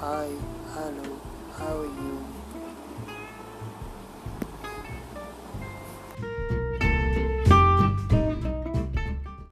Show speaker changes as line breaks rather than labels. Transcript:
Hi, hello, how are you?